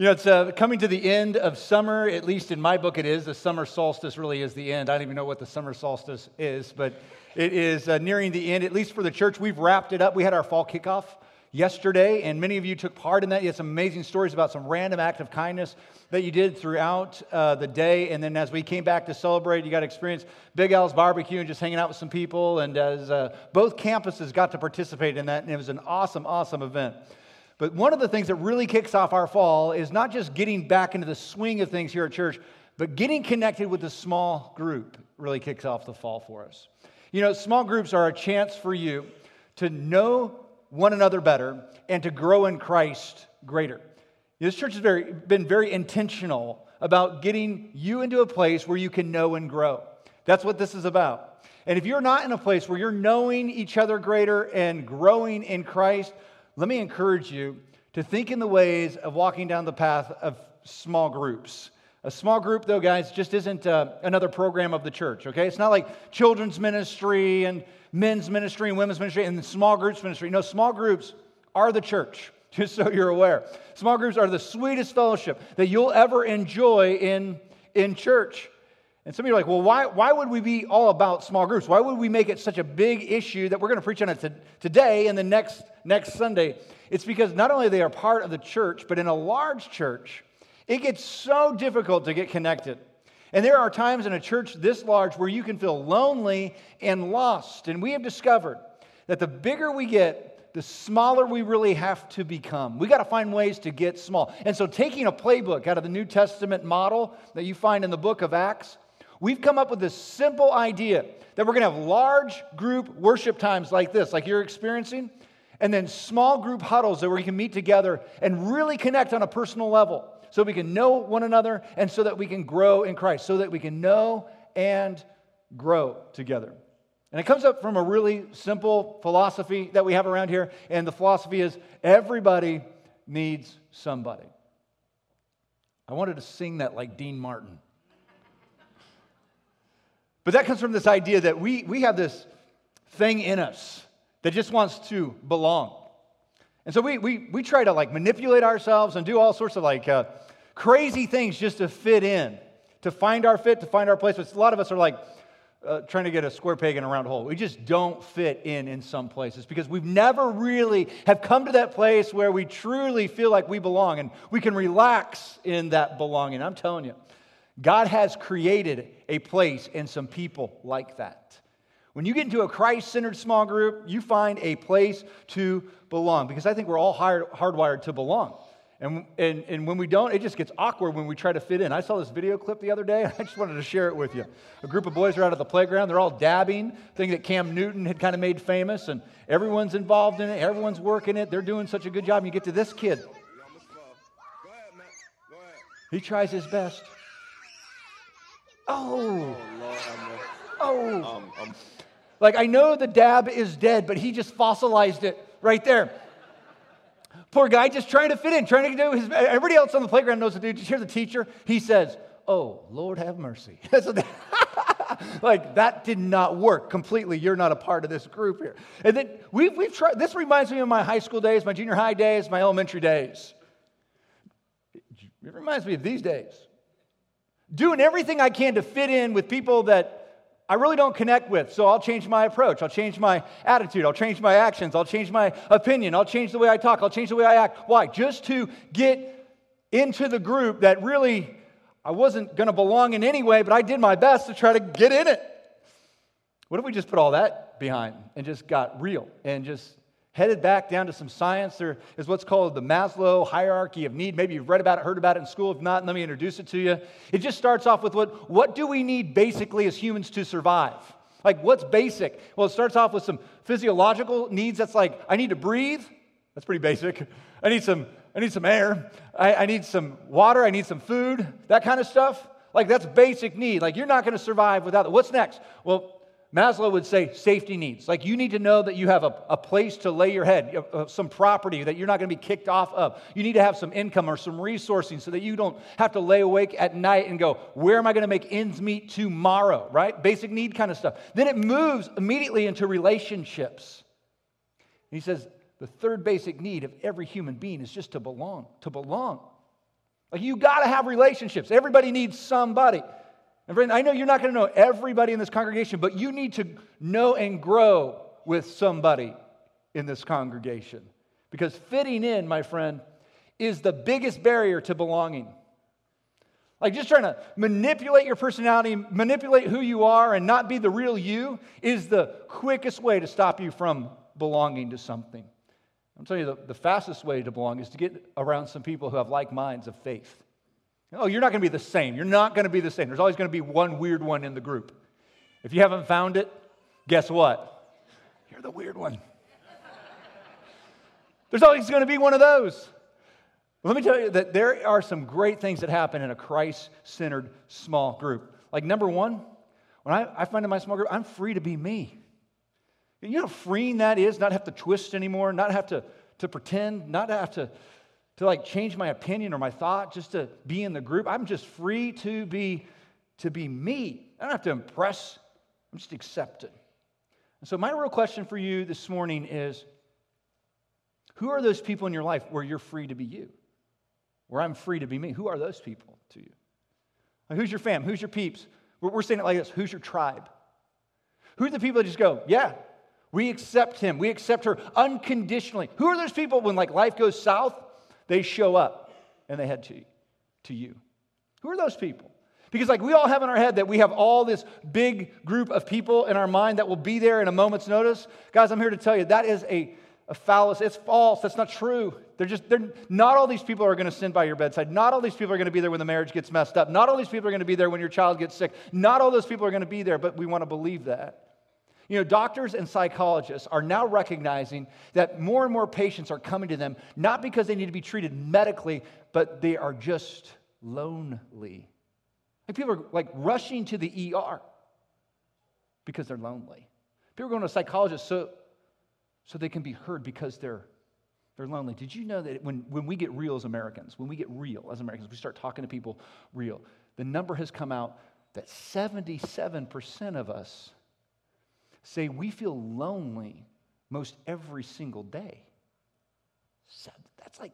You know, it's uh, coming to the end of summer, at least in my book it is. The summer solstice really is the end. I don't even know what the summer solstice is, but it is uh, nearing the end, at least for the church. We've wrapped it up. We had our fall kickoff yesterday, and many of you took part in that. You had some amazing stories about some random act of kindness that you did throughout uh, the day. And then as we came back to celebrate, you got to experience Big Al's barbecue and just hanging out with some people. And as uh, both campuses got to participate in that, and it was an awesome, awesome event. But one of the things that really kicks off our fall is not just getting back into the swing of things here at church, but getting connected with a small group really kicks off the fall for us. You know, small groups are a chance for you to know one another better and to grow in Christ greater. This church has very, been very intentional about getting you into a place where you can know and grow. That's what this is about. And if you're not in a place where you're knowing each other greater and growing in Christ, let me encourage you to think in the ways of walking down the path of small groups. A small group, though, guys, just isn't uh, another program of the church, okay? It's not like children's ministry and men's ministry and women's ministry and small groups ministry. No, small groups are the church, just so you're aware. Small groups are the sweetest fellowship that you'll ever enjoy in, in church. And some of you are like, well, why, why would we be all about small groups? Why would we make it such a big issue that we're going to preach on it to, today and the next, next Sunday? It's because not only they are part of the church, but in a large church, it gets so difficult to get connected. And there are times in a church this large where you can feel lonely and lost. And we have discovered that the bigger we get, the smaller we really have to become. We got to find ways to get small. And so, taking a playbook out of the New Testament model that you find in the book of Acts, We've come up with this simple idea that we're going to have large group worship times like this, like you're experiencing, and then small group huddles that we can meet together and really connect on a personal level so we can know one another and so that we can grow in Christ, so that we can know and grow together. And it comes up from a really simple philosophy that we have around here, and the philosophy is everybody needs somebody. I wanted to sing that like Dean Martin. But that comes from this idea that we, we have this thing in us that just wants to belong. And so we, we, we try to like manipulate ourselves and do all sorts of like uh, crazy things just to fit in, to find our fit, to find our place. But a lot of us are like uh, trying to get a square peg in a round hole. We just don't fit in in some places because we've never really have come to that place where we truly feel like we belong and we can relax in that belonging. I'm telling you, God has created a place and some people like that. When you get into a Christ centered small group, you find a place to belong because I think we're all hard, hardwired to belong. And, and, and when we don't, it just gets awkward when we try to fit in. I saw this video clip the other day. And I just wanted to share it with you. A group of boys are out at the playground. They're all dabbing, thing that Cam Newton had kind of made famous, and everyone's involved in it. Everyone's working it. They're doing such a good job. And you get to this kid. He tries his best. Oh. Oh. Um, um. Like, I know the dab is dead, but he just fossilized it right there. Poor guy just trying to fit in, trying to do his. Everybody else on the playground knows do. Did you hear the teacher? He says, Oh, Lord have mercy. like, that did not work completely. You're not a part of this group here. And then we've, we've tried, this reminds me of my high school days, my junior high days, my elementary days. It reminds me of these days doing everything I can to fit in with people that I really don't connect with. So I'll change my approach. I'll change my attitude. I'll change my actions. I'll change my opinion. I'll change the way I talk. I'll change the way I act. Why? Just to get into the group that really I wasn't going to belong in anyway, but I did my best to try to get in it. What if we just put all that behind and just got real and just headed back down to some science. There is what's called the Maslow hierarchy of need. Maybe you've read about it, heard about it in school. If not, let me introduce it to you. It just starts off with what, what do we need basically as humans to survive? Like, what's basic? Well, it starts off with some physiological needs. That's like, I need to breathe. That's pretty basic. I need some, I need some air. I, I need some water. I need some food. That kind of stuff. Like, that's basic need. Like, you're not going to survive without it. What's next? Well, Maslow would say safety needs. Like you need to know that you have a, a place to lay your head, some property that you're not going to be kicked off of. You need to have some income or some resourcing so that you don't have to lay awake at night and go, where am I going to make ends meet tomorrow, right? Basic need kind of stuff. Then it moves immediately into relationships. He says the third basic need of every human being is just to belong, to belong. Like you got to have relationships. Everybody needs somebody. And friend, I know you're not going to know everybody in this congregation, but you need to know and grow with somebody in this congregation. Because fitting in, my friend, is the biggest barrier to belonging. Like just trying to manipulate your personality, manipulate who you are, and not be the real you is the quickest way to stop you from belonging to something. I'm telling you, the, the fastest way to belong is to get around some people who have like minds of faith. Oh, you're not going to be the same. You're not going to be the same. There's always going to be one weird one in the group. If you haven't found it, guess what? You're the weird one. There's always going to be one of those. Let me tell you that there are some great things that happen in a Christ centered small group. Like, number one, when I, I find in my small group, I'm free to be me. You know how freeing that is? Not have to twist anymore, not have to, to pretend, not have to, to like change my opinion or my thought just to be in the group. I'm just free to be, to be me. I don't have to impress, I'm just accepted. And so, my real question for you this morning is who are those people in your life where you're free to be you? where I'm free to be me. Who are those people to you? Like, who's your fam? Who's your peeps? We're, we're saying it like this Who's your tribe? Who are the people that just go, yeah, we accept him, we accept her unconditionally? Who are those people when like life goes south, they show up and they head to, to you? Who are those people? Because, like, we all have in our head that we have all this big group of people in our mind that will be there in a moment's notice. Guys, I'm here to tell you that is a a fallacy. It's false. That's not true. They're just, they're, not all these people are going to sit by your bedside. Not all these people are going to be there when the marriage gets messed up. Not all these people are going to be there when your child gets sick. Not all those people are going to be there, but we want to believe that. You know, doctors and psychologists are now recognizing that more and more patients are coming to them not because they need to be treated medically, but they are just lonely. Like people are like rushing to the ER because they're lonely. People are going to a psychologist so so they can be heard because they're, they're lonely. Did you know that when, when we get real as Americans, when we get real as Americans, we start talking to people real, the number has come out that 77% of us say we feel lonely most every single day. So That's like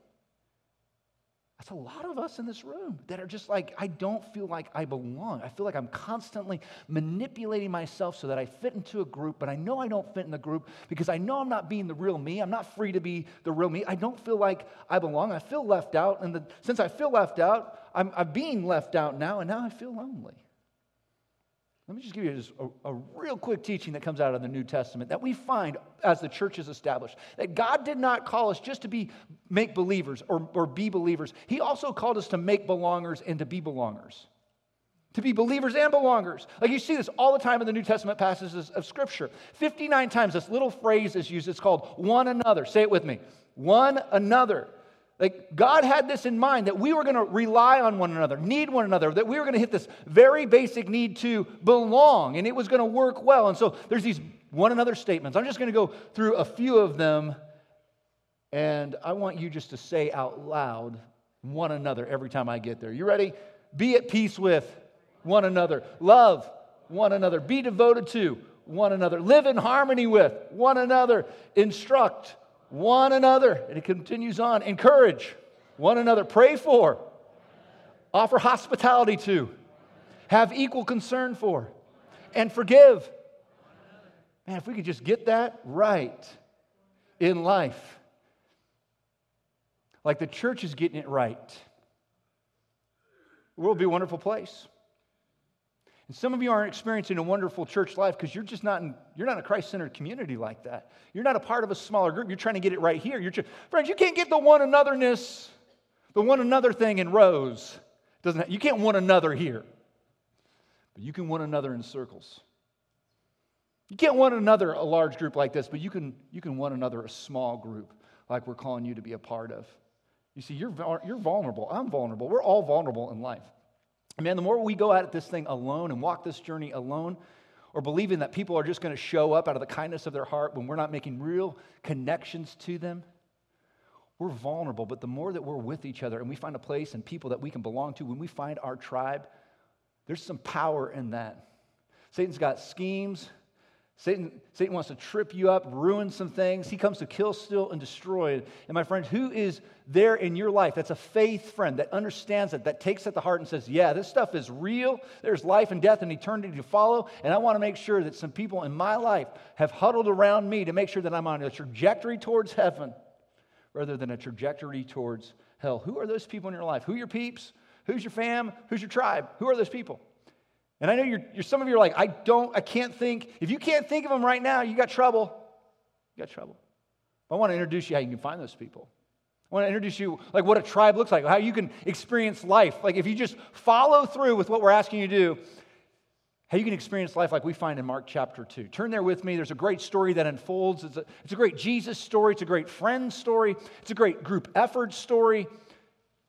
that's a lot of us in this room that are just like, I don't feel like I belong. I feel like I'm constantly manipulating myself so that I fit into a group, but I know I don't fit in the group because I know I'm not being the real me. I'm not free to be the real me. I don't feel like I belong. I feel left out. And the, since I feel left out, I'm, I'm being left out now, and now I feel lonely. Let me just give you just a, a, real quick teaching that comes out of the New Testament that we find as the church is established. That God did not call us just to be make believers or, or be believers. He also called us to make belongers and to be belongers. To be believers and belongers. Like you see this all the time in the New Testament passages of Scripture. 59 times this little phrase is used. It's called one another. Say it with me. One another. Like God had this in mind that we were going to rely on one another, need one another, that we were going to hit this very basic need to belong, and it was going to work well. And so there's these one another statements. I'm just going to go through a few of them, and I want you just to say out loud one another every time I get there. You ready? Be at peace with one another, love one another, be devoted to one another, live in harmony with one another, instruct one another. And it continues on. Encourage one another. Pray for. Offer hospitality to. Have equal concern for. And forgive. Man, if we could just get that right in life, like the church is getting it right, the world be a wonderful place. And some of you aren't experiencing a wonderful church life because you're just not in, you're not a Christ-centered community like that. You're not a part of a smaller group. You're trying to get it right here. You're friends, you can't get the one anotherness, the one another thing in rows. Doesn't have, you can't one another here. But you can one another in circles. You can't one another a large group like this, but you can you can one another a small group like we're calling you to be a part of. You see, you're, you're vulnerable. I'm vulnerable. We're all vulnerable in life. Man, the more we go at this thing alone and walk this journey alone, or believing that people are just going to show up out of the kindness of their heart when we're not making real connections to them, we're vulnerable. But the more that we're with each other and we find a place and people that we can belong to, when we find our tribe, there's some power in that. Satan's got schemes, Satan, Satan wants to trip you up, ruin some things. He comes to kill, steal, and destroy. And my friend, who is there in your life that's a faith friend that understands it, that takes it to heart and says, Yeah, this stuff is real. There's life and death and eternity to follow. And I want to make sure that some people in my life have huddled around me to make sure that I'm on a trajectory towards heaven rather than a trajectory towards hell. Who are those people in your life? Who are your peeps? Who's your fam? Who's your tribe? Who are those people? And I know you're, you're, some of you are like, I don't, I can't think. If you can't think of them right now, you got trouble. You got trouble. But I want to introduce you how you can find those people. I want to introduce you like what a tribe looks like, how you can experience life. Like if you just follow through with what we're asking you to do, how you can experience life like we find in Mark chapter 2. Turn there with me. There's a great story that unfolds. It's a, it's a great Jesus story. It's a great friend story. It's a great group effort story.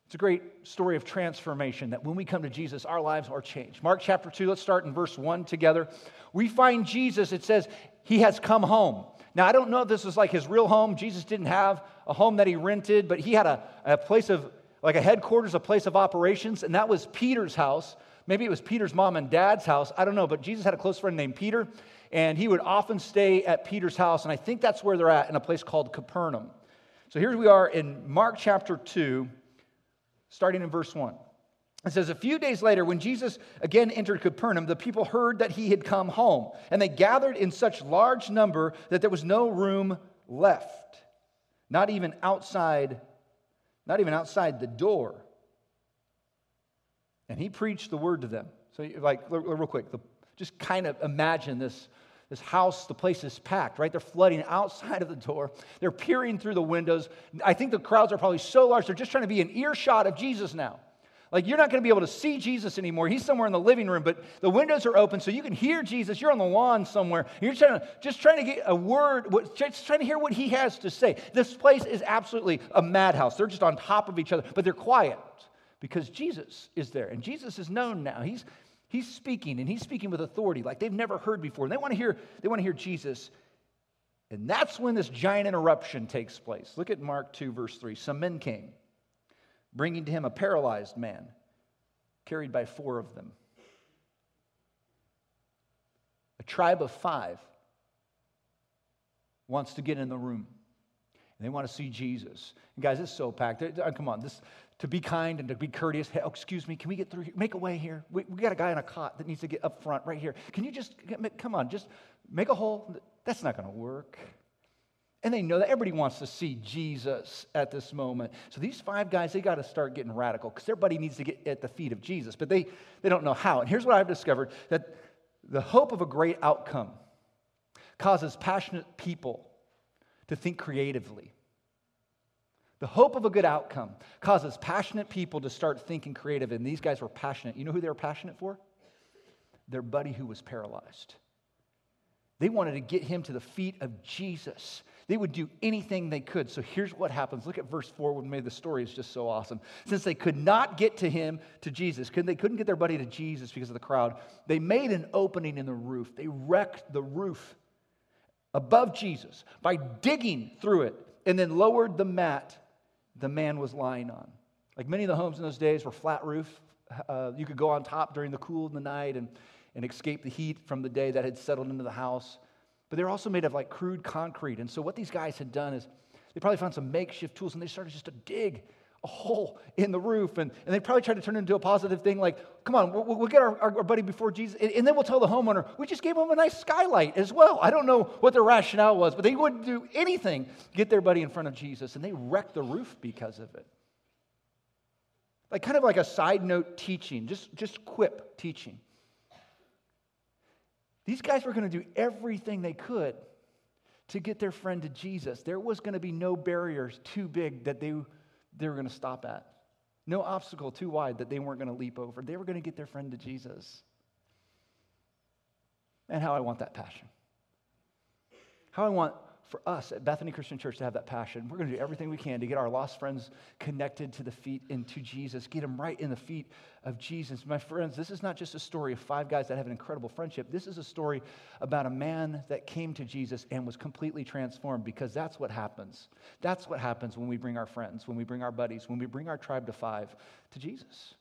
It's a great story of transformation that when we come to Jesus, our lives are changed. Mark chapter 2, let's start in verse 1 together. We find Jesus, it says, he has come home. Now, I don't know if this was like his real home. Jesus didn't have a home that he rented, but he had a, a place of, like a headquarters, a place of operations, and that was Peter's house. Maybe it was Peter's mom and dad's house. I don't know, but Jesus had a close friend named Peter, and he would often stay at Peter's house, and I think that's where they're at in a place called Capernaum. So here we are in Mark chapter 2 starting in verse 1. It says, A few days later, when Jesus again entered Capernaum, the people heard that he had come home, and they gathered in such large number that there was no room left, not even outside, not even outside the door. And he preached the word to them. So, like, real quick, the, just kind of imagine this this house, the place is packed, right? They're flooding outside of the door. They're peering through the windows. I think the crowds are probably so large, they're just trying to be an earshot of Jesus now. Like, you're not going to be able to see Jesus anymore. He's somewhere in the living room, but the windows are open so you can hear Jesus. You're on the lawn somewhere. You're trying to, just trying to get a word, just trying to hear what he has to say. This place is absolutely a madhouse. They're just on top of each other, but they're quiet because Jesus is there. And Jesus is known now. He's, He's speaking and he's speaking with authority like they've never heard before. And they want to hear, they want to hear Jesus. And that's when this giant interruption takes place. Look at Mark 2, verse 3. Some men came, bringing to him a paralyzed man, carried by four of them. A tribe of five wants to get in the room. And they want to see Jesus. And guys, it's so packed. Uh, come on, this, to be kind and to be courteous. Hey, oh, excuse me, can we get through here? Make a way here. We, we got a guy in a cot that needs to get up front right here. Can you just, come on, just make a hole? That's not going to work. And they know that everybody wants to see Jesus at this moment. So these five guys, they got to start getting radical because everybody needs to get at the feet of Jesus, but they, they don't know how. And here's what I've discovered that the hope of a great outcome causes passionate people to think creatively. The hope of a good outcome causes passionate people to start thinking creative, and these guys were passionate. You know who they were passionate for? Their buddy who was paralyzed. They wanted to get him to the feet of Jesus. They would do anything they could. So here's what happens. Look at verse 4 when made the story is just so awesome. Since they could not get to him, to Jesus, they couldn't get their buddy to Jesus because of the crowd, they made an opening in the roof. They wrecked the roof above Jesus by digging through it and then lowered the mat the man was lying on. Like many of the homes in those days were flat roof. Uh, you could go on top during the cool of the night and, and escape the heat from the day that had settled into the house. But they're also made of like crude concrete. And so what these guys had done is they probably found some makeshift tools and they started just to dig a hole in the roof. And, and they probably tried to turn it into a positive thing like, come on, we'll, we'll get our, our, buddy before Jesus. And, and, then we'll tell the homeowner, we just gave him a nice skylight as well. I don't know what their rationale was, but they wouldn't do anything to get their buddy in front of Jesus. And they wrecked the roof because of it. Like kind of like a side note teaching, just, just quip teaching. These guys were going to do everything they could to get their friend to Jesus. There was going to be no barriers too big that they they were going to stop at. No obstacle too wide that they weren't going to leap over. They were going to get their friend to Jesus. And how I want that passion. How I want for us at Bethany Christian Church to have that passion. We're going to do everything we can to get our lost friends connected to the feet and to Jesus, get them right in the feet of Jesus. My friends, this is not just a story of five guys that have an incredible friendship. This is a story about a man that came to Jesus and was completely transformed because that's what happens. That's what happens when we bring our friends, when we bring our buddies, when we bring our tribe to five to Jesus.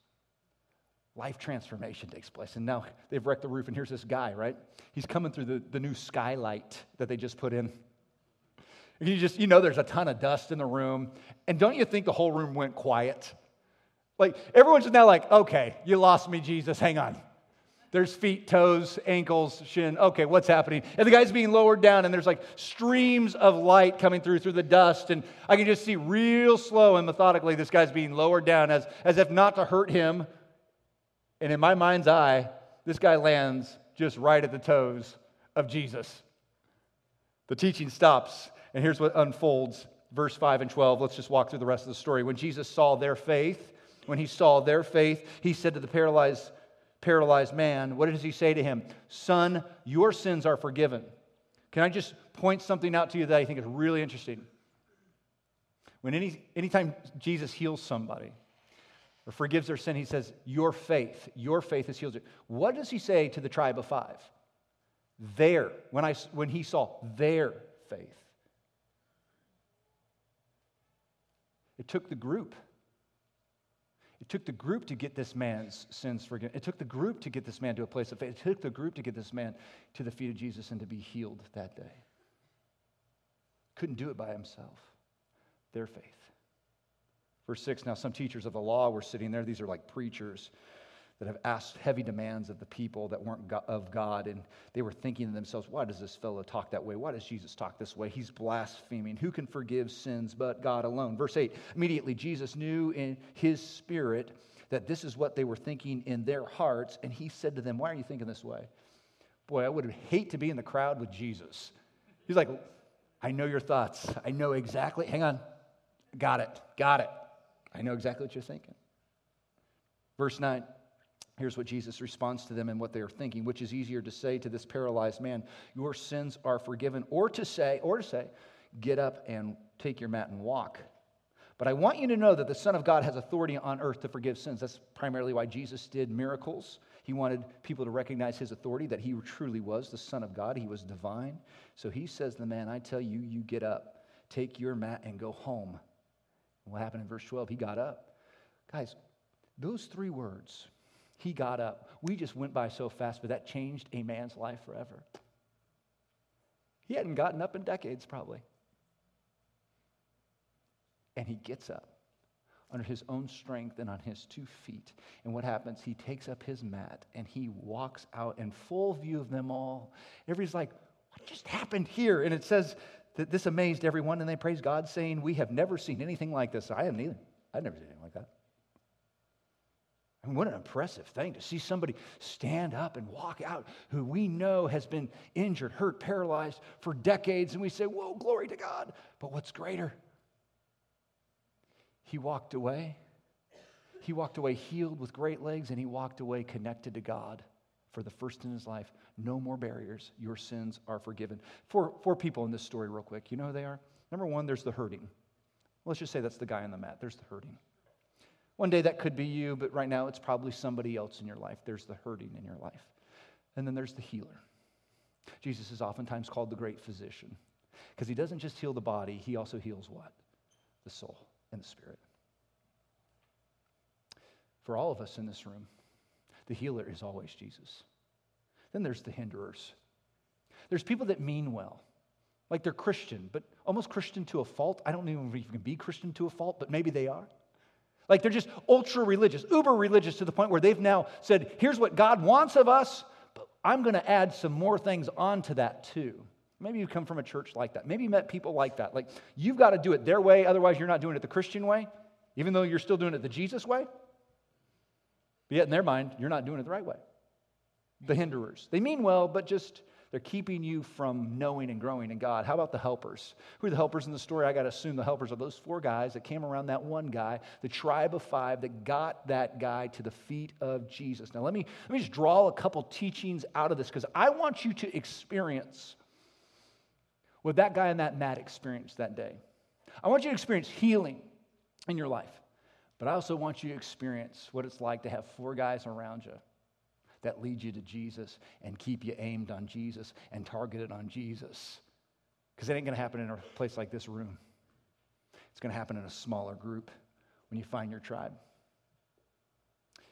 life transformation takes place. And now they've wrecked the roof, and here's this guy, right? He's coming through the, the new skylight that they just put in. You just, you know, there's a ton of dust in the room. And don't you think the whole room went quiet? Like, everyone's just now like, okay, you lost me, Jesus, hang on. There's feet, toes, ankles, shin. Okay, what's happening? And the guy's being lowered down, and there's like streams of light coming through through the dust. And I can just see real slow and methodically this guy's being lowered down as, as if not to hurt him. And in my mind's eye, this guy lands just right at the toes of Jesus. The teaching stops, and here's what unfolds verse 5 and 12. Let's just walk through the rest of the story. When Jesus saw their faith, when he saw their faith, he said to the paralyzed paralyzed man, what does he say to him? Son, your sins are forgiven. Can I just point something out to you that I think is really interesting? When any, anytime Jesus heals somebody or forgives their sin, he says, Your faith, your faith has healed you. What does he say to the tribe of five? There, when, I, when he saw their faith. It took the group it took the group to get this man's sins forgiven. It took the group to get this man to a place of faith. It took the group to get this man to the feet of Jesus and to be healed that day. Couldn't do it by himself. Their faith. Verse 6 Now, some teachers of the law were sitting there. These are like preachers that have asked heavy demands of the people that weren't of God. And they were thinking to themselves, why does this fellow talk that way? Why does Jesus talk this way? He's blaspheming. Who can forgive sins but God alone? Verse 8 Immediately, Jesus knew in his spirit that this is what they were thinking in their hearts. And he said to them, Why are you thinking this way? Boy, I would hate to be in the crowd with Jesus. He's like, I know your thoughts. I know exactly. Hang on. Got it. Got it. I know exactly what you're thinking. Verse 9 Here's what Jesus responds to them and what they are thinking, which is easier to say to this paralyzed man, Your sins are forgiven, or to say, or to say, Get up and take your mat and walk. But I want you to know that the Son of God has authority on earth to forgive sins. That's primarily why Jesus did miracles. He wanted people to recognize his authority, that he truly was the Son of God. He was divine. So he says to the man, I tell you, you get up, take your mat, and go home. What happened in verse 12? He got up. Guys, those three words, he got up. We just went by so fast, but that changed a man's life forever. He hadn't gotten up in decades, probably. And he gets up under his own strength and on his two feet. And what happens? He takes up his mat and he walks out in full view of them all. Everybody's like, What just happened here? And it says that this amazed everyone, and they praise God, saying, We have never seen anything like this. I haven't either. I've never seen anything like that. What an impressive thing to see somebody stand up and walk out who we know has been injured, hurt, paralyzed for decades, and we say, Whoa, glory to God. But what's greater? He walked away. He walked away healed with great legs, and he walked away connected to God for the first in his life. No more barriers. Your sins are forgiven. Four, four people in this story, real quick. You know who they are? Number one, there's the hurting. Let's just say that's the guy on the mat. There's the hurting. One day that could be you, but right now it's probably somebody else in your life. There's the hurting in your life. And then there's the healer. Jesus is oftentimes called the great physician because he doesn't just heal the body, he also heals what? The soul and the spirit. For all of us in this room, the healer is always Jesus. Then there's the hinderers. There's people that mean well, like they're Christian, but almost Christian to a fault. I don't even know if you can be Christian to a fault, but maybe they are. Like they're just ultra religious, uber religious to the point where they've now said, here's what God wants of us, but I'm going to add some more things onto that too. Maybe you come from a church like that. Maybe you met people like that. Like you've got to do it their way, otherwise, you're not doing it the Christian way, even though you're still doing it the Jesus way. But yet, in their mind, you're not doing it the right way. The hinderers. They mean well, but just they're keeping you from knowing and growing in God. How about the helpers? Who are the helpers in the story? I got to assume the helpers are those four guys that came around that one guy, the tribe of five that got that guy to the feet of Jesus. Now, let me, let me just draw a couple teachings out of this because I want you to experience what that guy and that mat experienced that day. I want you to experience healing in your life, but I also want you to experience what it's like to have four guys around you that lead you to Jesus and keep you aimed on Jesus and targeted on Jesus. Because it ain't going to happen in a place like this room. It's going to happen in a smaller group when you find your tribe.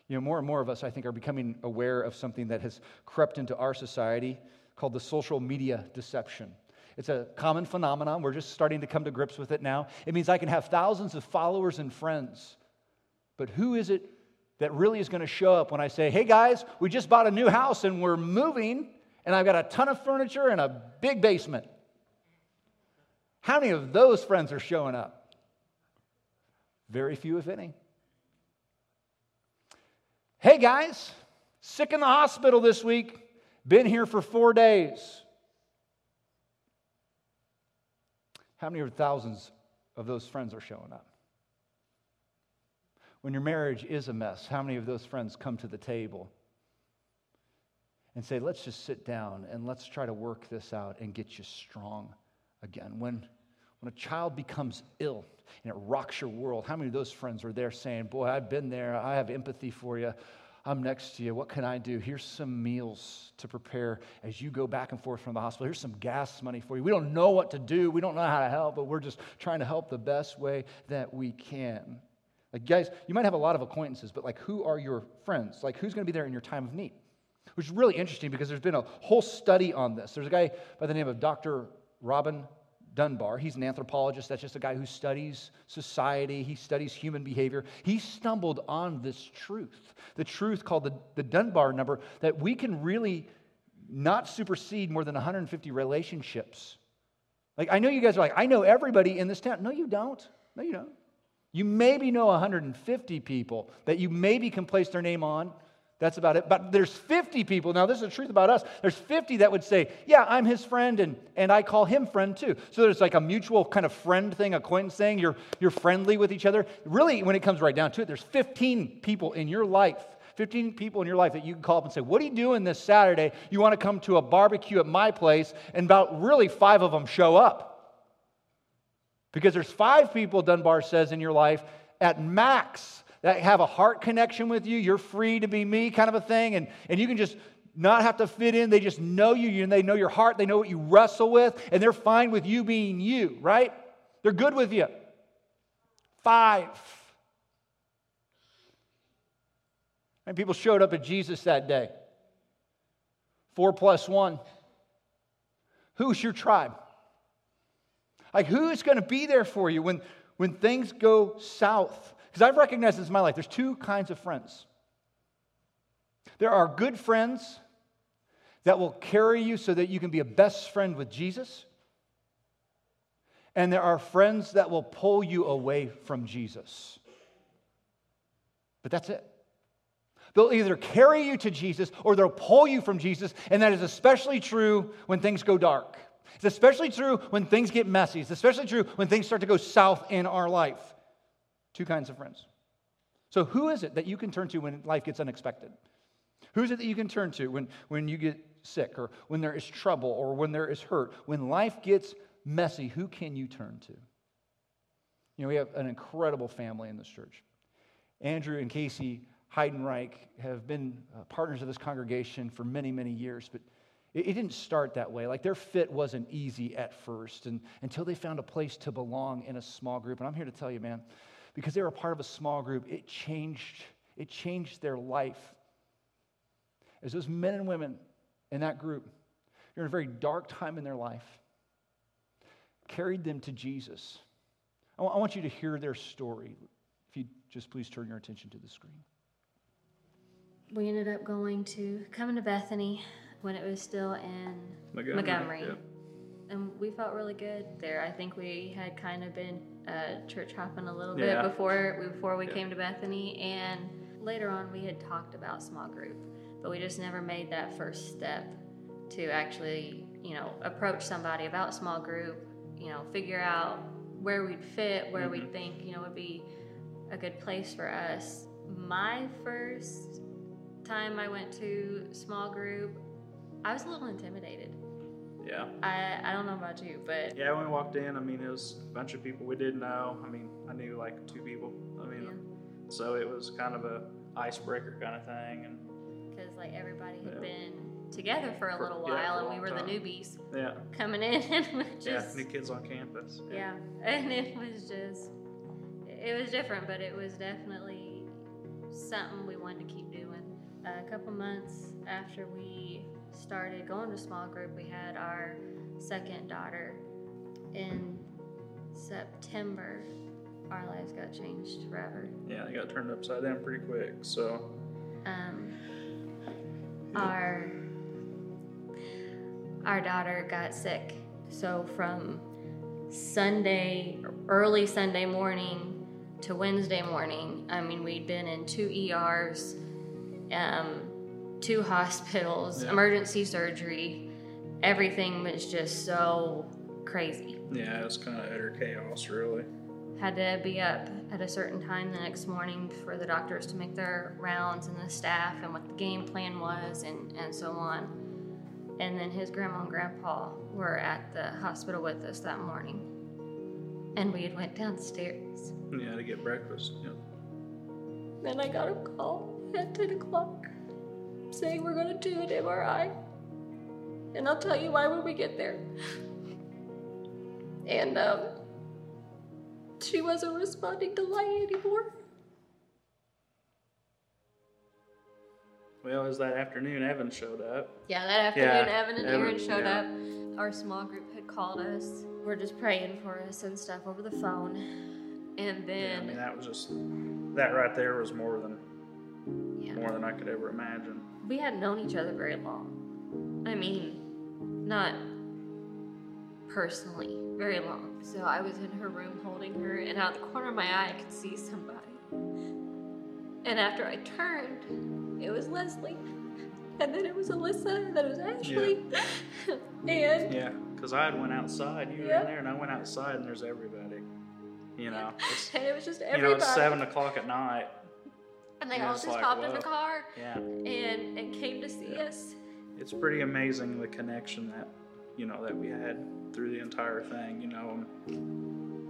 You know, more and more of us, I think, are becoming aware of something that has crept into our society called the social media deception. It's a common phenomenon. We're just starting to come to grips with it now. It means I can have thousands of followers and friends, but who is it that really is going to show up when I say, hey guys, we just bought a new house and we're moving, and I've got a ton of furniture and a big basement? How many of those friends are showing up? Very few, if any. Hey guys, sick in the hospital this week, been here for four days. How many thousands of those friends are showing up? When your marriage is a mess, how many of those friends come to the table and say, let's just sit down and let's try to work this out and get you strong again? When, when a child becomes ill and it rocks your world, how many of those friends are there saying, Boy, I've been there, I have empathy for you, I'm next to you. What can I do? Here's some meals to prepare as you go back and forth from the hospital. Here's some gas money for you. We don't know what to do. We don't know how to help, but we're just trying to help the best way that we can. Like, guys, you might have a lot of acquaintances, but like, who are your friends? Like, who's going to be there in your time of need? Which is really interesting because there's been a whole study on this. There's a guy by the name of Dr. Robin Dunbar. He's an anthropologist. That's just a guy who studies society, he studies human behavior. He stumbled on this truth, the truth called the, the Dunbar number, that we can really not supersede more than 150 relationships. Like, I know you guys are like, I know everybody in this town. No, you don't. No, you don't. You maybe know 150 people that you maybe can place their name on that's about it. But there's 50 people. Now, this is the truth about us. There's 50 that would say, Yeah, I'm his friend, and, and I call him friend too. So there's like a mutual kind of friend thing, acquaintance thing. You're, you're friendly with each other. Really, when it comes right down to it, there's 15 people in your life 15 people in your life that you can call up and say, What are you doing this Saturday? You want to come to a barbecue at my place, and about really five of them show up. Because there's five people, Dunbar says, in your life at max that have a heart connection with you. You're free to be me, kind of a thing. And, and you can just not have to fit in. They just know you and they know your heart. They know what you wrestle with. And they're fine with you being you, right? They're good with you. Five. And people showed up at Jesus that day. Four plus one. Who's your tribe? Like, who's going to be there for you when, when things go south? Because I've recognized this in my life. There's two kinds of friends. There are good friends that will carry you so that you can be a best friend with Jesus. And there are friends that will pull you away from Jesus. But that's it. They'll either carry you to Jesus or they'll pull you from Jesus. And that is especially true when things go dark. It's especially true when things get messy. It's especially true when things start to go south in our life. Two kinds of friends. So, who is it that you can turn to when life gets unexpected? Who's it that you can turn to when, when you get sick or when there is trouble or when there is hurt? When life gets messy, who can you turn to? You know, we have an incredible family in this church. Andrew and Casey Heidenreich have been uh, partners of this congregation for many, many years, but it, it, didn't start that way. Like their fit wasn't easy at first and, until they found a place to belong in a small group. And I'm here to tell you, man, because they were part of a small group, it changed, it changed their life. As those men and women in that group, in a very dark time in their life, carried them to Jesus. I want you to hear their story. If you just please turn your attention to the screen. We ended up going to coming to Bethany when it was still in Montgomery. Montgomery. Yep. And we felt really good there. I think we had kind of been uh, church hopping a little bit before before we yeah. came to Bethany, and later on we had talked about small group, but we just never made that first step to actually, you know, approach somebody about small group. You know, figure out where we'd fit, where mm-hmm. we'd think, you know, would be a good place for us. My first time I went to small group, I was a little intimidated. Yeah. I, I don't know about you, but yeah, when we walked in, I mean, it was a bunch of people we didn't know. I mean, I knew like two people. I mean, yeah. so it was kind of a icebreaker kind of thing, and because like everybody had yeah. been together for a little while, yeah, and we were time. the newbies. Yeah. Coming in and just yeah, new kids on campus. Yeah. and it was just it was different, but it was definitely something we wanted to keep doing. Uh, a couple months after we started going to small group, we had our second daughter. In September, our lives got changed forever. Yeah, they got turned upside down pretty quick. So, um, our our daughter got sick. So from Sunday, early Sunday morning to Wednesday morning, I mean, we'd been in two ERs, um, two hospitals, yeah. emergency surgery. Everything was just so crazy. Yeah, it was kind of utter chaos, really. Had to be up at a certain time the next morning for the doctors to make their rounds and the staff and what the game plan was and, and so on. And then his grandma and grandpa were at the hospital with us that morning. And we had went downstairs. Yeah, to get breakfast. Yeah. Then I got a call at 10 o'clock saying we're going to do an MRI. And I'll tell you why when we get there. And um, she wasn't responding to light anymore. Well, it was that afternoon Evan showed up. Yeah, that afternoon yeah, Evan and Evan, Aaron showed yeah. up. Our small group had called us. We're just praying for us and stuff over the phone. And then yeah, I mean that was just that right there was more than yeah. more than I could ever imagine. We hadn't known each other very long. I mean, not personally very long. So I was in her room holding her, and out the corner of my eye, I could see somebody. And after I turned, it was Leslie. And then it was Alyssa, and then it was Ashley. Yeah. and yeah, because I had went outside. You were in there, and I went outside, and there's everybody. You know, and it was just everybody. You know, it's seven o'clock at night. And they all just like, hopped Whoa. in the car. Yeah. And and came to see yeah. us. It's pretty amazing the connection that you know that we had through the entire thing. You know,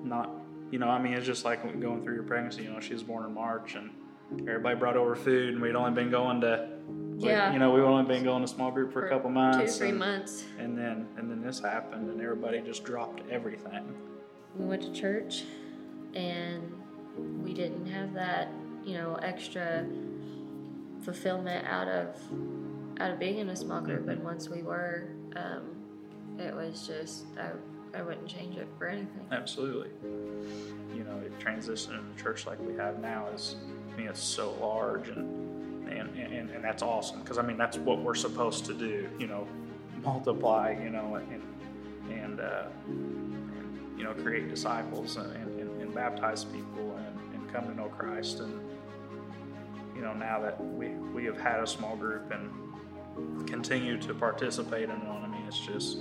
not you know, I mean, it's just like going through your pregnancy. You know, she was born in March, and everybody brought over food, and we'd only been going to yeah. you know, we've only been going to small group for, for a couple months. Two, three and, months. And then and then this happened and everybody just dropped everything. We went to church and we didn't have that, you know, extra fulfillment out of out of being in a small group and once we were, um, it was just I, I wouldn't change it for anything. Absolutely. You know, it transitioning into church like we have now is I mean it's so large and and, and, and that's awesome because I mean that's what we're supposed to do, you know, multiply, you know, and and, uh, you know create disciples and, and, and baptize people and, and come to know Christ and you know now that we we have had a small group and continue to participate in one, I mean it's just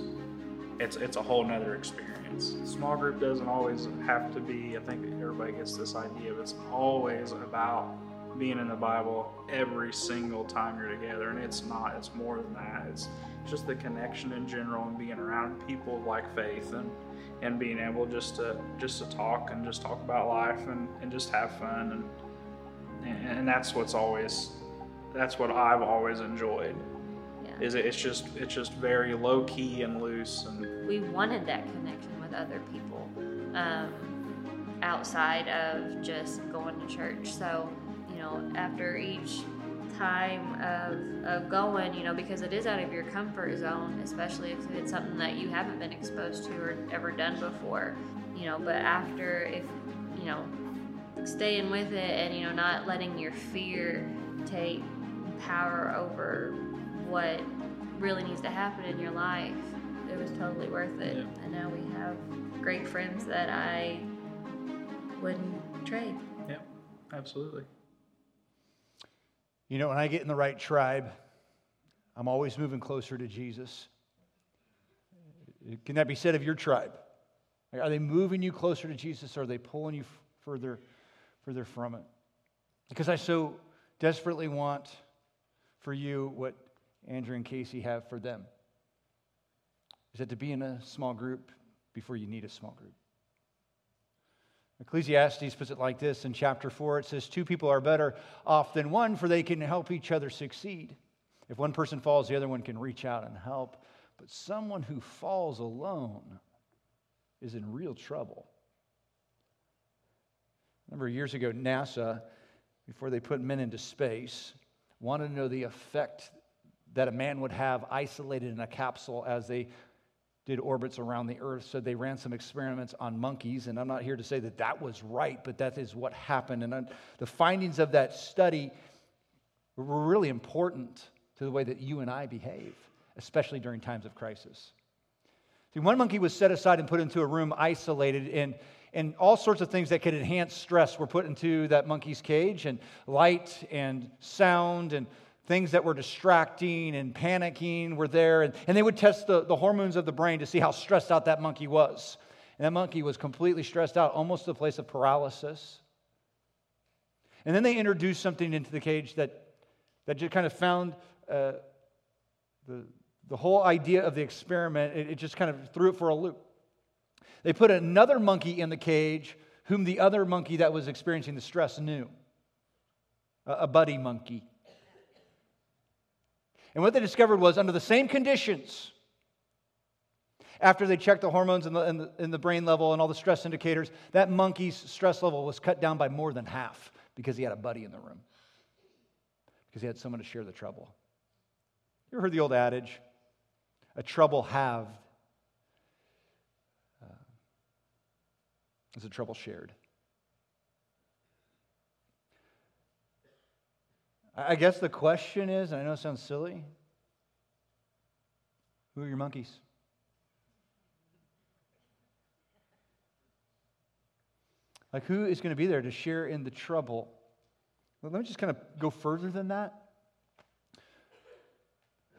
it's it's a whole nother experience. Small group doesn't always have to be. I think everybody gets this idea, but it's always about being in the Bible every single time you're together, and it's not. It's more than that. It's just the connection in general and being around people of like faith and and being able just to just to talk and just talk about life and, and just have fun and and that's what's always that's what I've always enjoyed. Yeah. Is it, it's just it's just very low key and loose and we wanted that connection with other people um, outside of just going to church. So you know, after each time of, of going, you know, because it is out of your comfort zone, especially if it's something that you haven't been exposed to or ever done before, you know, but after, if, you know, staying with it and, you know, not letting your fear take power over what really needs to happen in your life, it was totally worth it. Yeah. And now we have great friends that I wouldn't trade. Yeah, absolutely. You know, when I get in the right tribe, I'm always moving closer to Jesus. Can that be said of your tribe? Are they moving you closer to Jesus or are they pulling you further, further from it? Because I so desperately want for you what Andrew and Casey have for them. Is that to be in a small group before you need a small group? Ecclesiastes puts it like this in chapter 4 it says, Two people are better off than one, for they can help each other succeed. If one person falls, the other one can reach out and help. But someone who falls alone is in real trouble. Remember years ago, NASA before they put men into space, wanted to know the effect that a man would have isolated in a capsule as they did orbits around the earth. So they ran some experiments on monkeys. And I'm not here to say that that was right, but that is what happened. And uh, the findings of that study were really important to the way that you and I behave, especially during times of crisis. See, one monkey was set aside and put into a room isolated, and, and all sorts of things that could enhance stress were put into that monkey's cage, and light and sound and things that were distracting and panicking were there. And, and they would test the, the hormones of the brain to see how stressed out that monkey was. And that monkey was completely stressed out, almost to the place of paralysis. And then they introduced something into the cage that, that just kind of found uh, the, the whole idea of the experiment, it, it just kind of threw it for a loop. They put another monkey in the cage whom the other monkey that was experiencing the stress knew a, buddy monkey. And what they discovered was under the same conditions, after they checked the hormones in the, the, the brain level and all the stress indicators, that monkey's stress level was cut down by more than half because he had a buddy in the room, because he had someone to share the trouble. You ever heard the old adage, a trouble halved uh, is a trouble shared? I guess the question is, and I know it sounds silly, who are your monkeys? Like, who is going to be there to share in the trouble? Well, let me just kind of go further than that.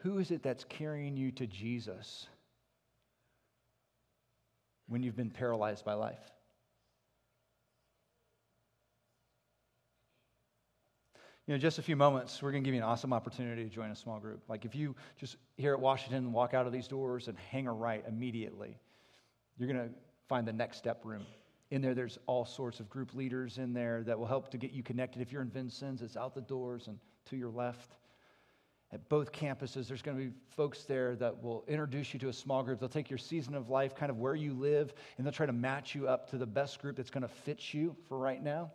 Who is it that's carrying you to Jesus when you've been paralyzed by life? You know, just a few moments, we're going to give you an awesome opportunity to join a small group. Like if you just here at Washington walk out of these doors and hang a right immediately, you're going to find the next step room. In there, there's all sorts of group leaders in there that will help to get you connected. If you're in Vincennes, it's out the doors and to your left at both campuses. There's going to be folks there that will introduce you to a small group. They'll take your season of life, kind of where you live, and they'll try to match you up to the best group that's going to fit you for right now.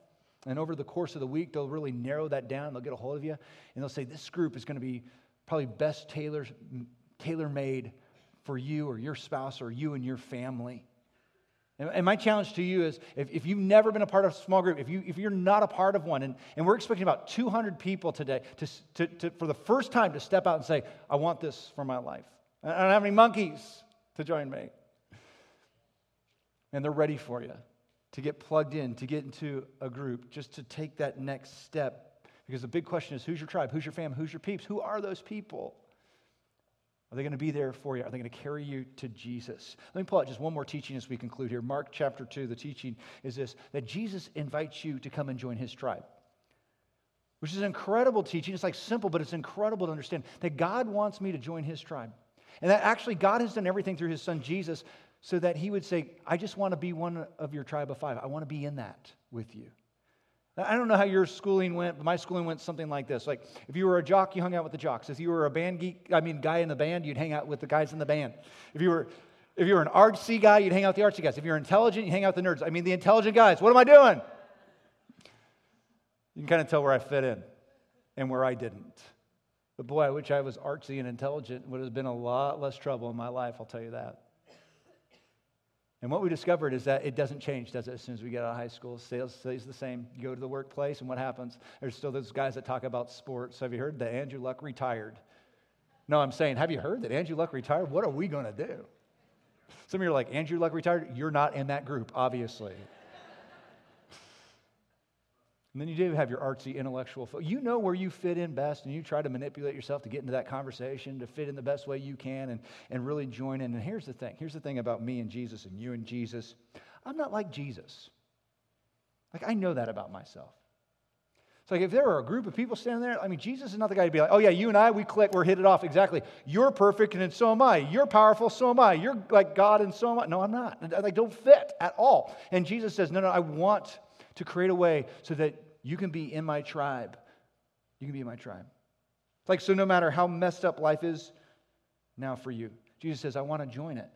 And over the course of the week, they'll really narrow that down. They'll get a hold of you, and they'll say, This group is going to be probably best tailor made for you or your spouse or you and your family. And my challenge to you is if, if you've never been a part of a small group, if, you, if you're not a part of one, and, and we're expecting about 200 people today to, to, to, for the first time to step out and say, I want this for my life. I don't have any monkeys to join me. And they're ready for you to get plugged in, to get into a group, just to take that next step. Because the big question is who's your tribe? Who's your family? Who's your peeps? Who are those people? Are they going to be there for you? Are they going to carry you to Jesus? Let me pull out just one more teaching as we conclude here. Mark chapter 2, the teaching is this that Jesus invites you to come and join his tribe, which is an incredible teaching. It's like simple, but it's incredible to understand that God wants me to join his tribe. And that actually God has done everything through his son Jesus so that he would say, I just want to be one of your tribe of five. I want to be in that with you. I don't know how your schooling went, but my schooling went something like this. Like, if you were a jock, you hung out with the jocks. If you were a band geek, I mean, guy in the band, you'd hang out with the guys in the band. If you were, if you were an artsy guy, you'd hang out with the artsy guys. If you're intelligent, you hang out with the nerds. I mean, the intelligent guys. What am I doing? You can kind of tell where I fit in and where I didn't. But boy, I wish I was artsy and intelligent. Would have been a lot less trouble in my life, I'll tell you that. And what we discovered is that it doesn't change, does it, as soon as we get out of high school? Sales stays the same. You go to the workplace, and what happens? There's still those guys that talk about sports. Have you heard that Andrew Luck retired? No, I'm saying, have you heard that Andrew Luck retired? What are we going to do? Some of you are like, Andrew Luck retired? You're not in that group, obviously. And then you do have your artsy intellectual. Fo- you know where you fit in best, and you try to manipulate yourself to get into that conversation, to fit in the best way you can, and, and really join in. And here's the thing here's the thing about me and Jesus and you and Jesus I'm not like Jesus. Like, I know that about myself. It's like if there were a group of people standing there, I mean, Jesus is not the guy to be like, oh, yeah, you and I, we click, we're hit it off exactly. You're perfect, and so am I. You're powerful, so am I. You're like God, and so am I. No, I'm not. I like, don't fit at all. And Jesus says, no, no, I want to create a way so that you can be in my tribe. You can be in my tribe. It's like, so no matter how messed up life is now for you, Jesus says, I want to join it.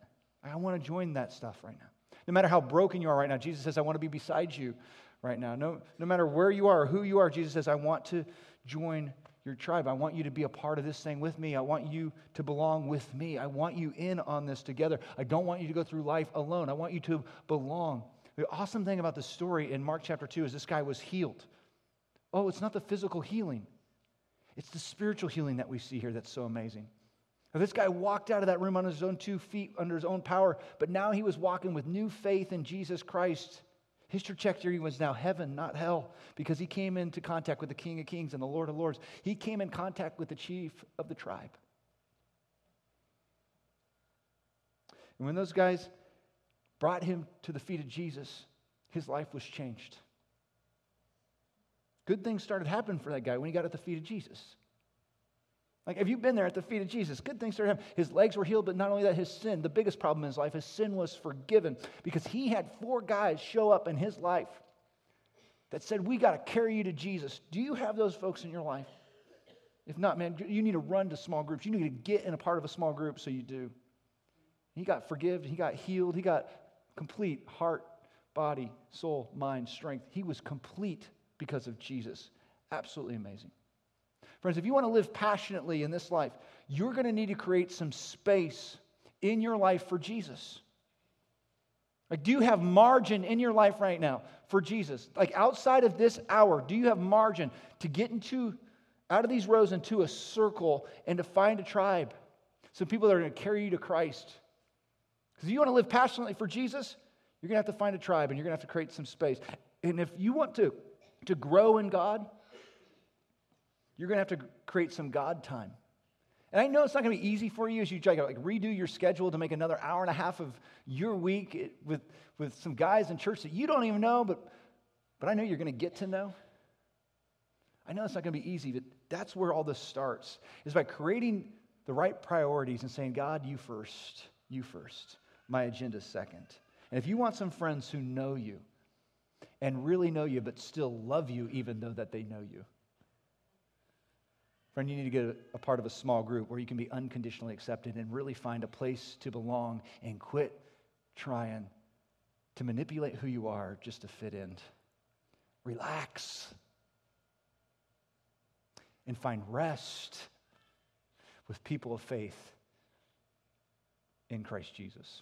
I want to join that stuff right now. No matter how broken you are right now, Jesus says, I want to be beside you right now. No, no matter where you are or who you are, Jesus says, I want to join your tribe. I want you to be a part of this thing with me. I want you to belong with me. I want you in on this together. I don't want you to go through life alone. I want you to belong. The awesome thing about the story in Mark chapter 2 is this guy was healed. Oh, it's not the physical healing, it's the spiritual healing that we see here that's so amazing. Now, this guy walked out of that room on his own two feet, under his own power, but now he was walking with new faith in Jesus Christ. His trajectory was now heaven, not hell, because he came into contact with the King of Kings and the Lord of Lords. He came in contact with the chief of the tribe. And when those guys brought him to the feet of Jesus, his life was changed. Good things started happening for that guy when he got at the feet of Jesus. Like, have you been there at the feet of Jesus? Good things started happening. His legs were healed, but not only that, his sin, the biggest problem in his life, his sin was forgiven because he had four guys show up in his life that said, We got to carry you to Jesus. Do you have those folks in your life? If not, man, you need to run to small groups. You need to get in a part of a small group so you do. He got forgiven, he got healed, he got complete heart, body, soul, mind, strength. He was complete because of Jesus. Absolutely amazing. Friends, if you want to live passionately in this life, you're going to need to create some space in your life for Jesus. Like, do you have margin in your life right now for Jesus? Like, outside of this hour, do you have margin to get into, out of these rows into a circle and to find a tribe? Some people that are going to carry you to Christ. Because if you want to live passionately for Jesus, you're going to have to find a tribe and you're going to have to create some space. And if you want to, to grow in God, you're going to have to create some God time. And I know it's not going to be easy for you as you try to like redo your schedule to make another hour and a half of your week with, with some guys in church that you don't even know, but, but I know you're going to get to know. I know it's not going to be easy, but that's where all this starts, is by creating the right priorities and saying, God, you first, you first, my agenda second. And if you want some friends who know you and really know you, but still love you even though that they know you, Friend, you need to get a part of a small group where you can be unconditionally accepted and really find a place to belong and quit trying to manipulate who you are just to fit in. Relax and find rest with people of faith in Christ Jesus.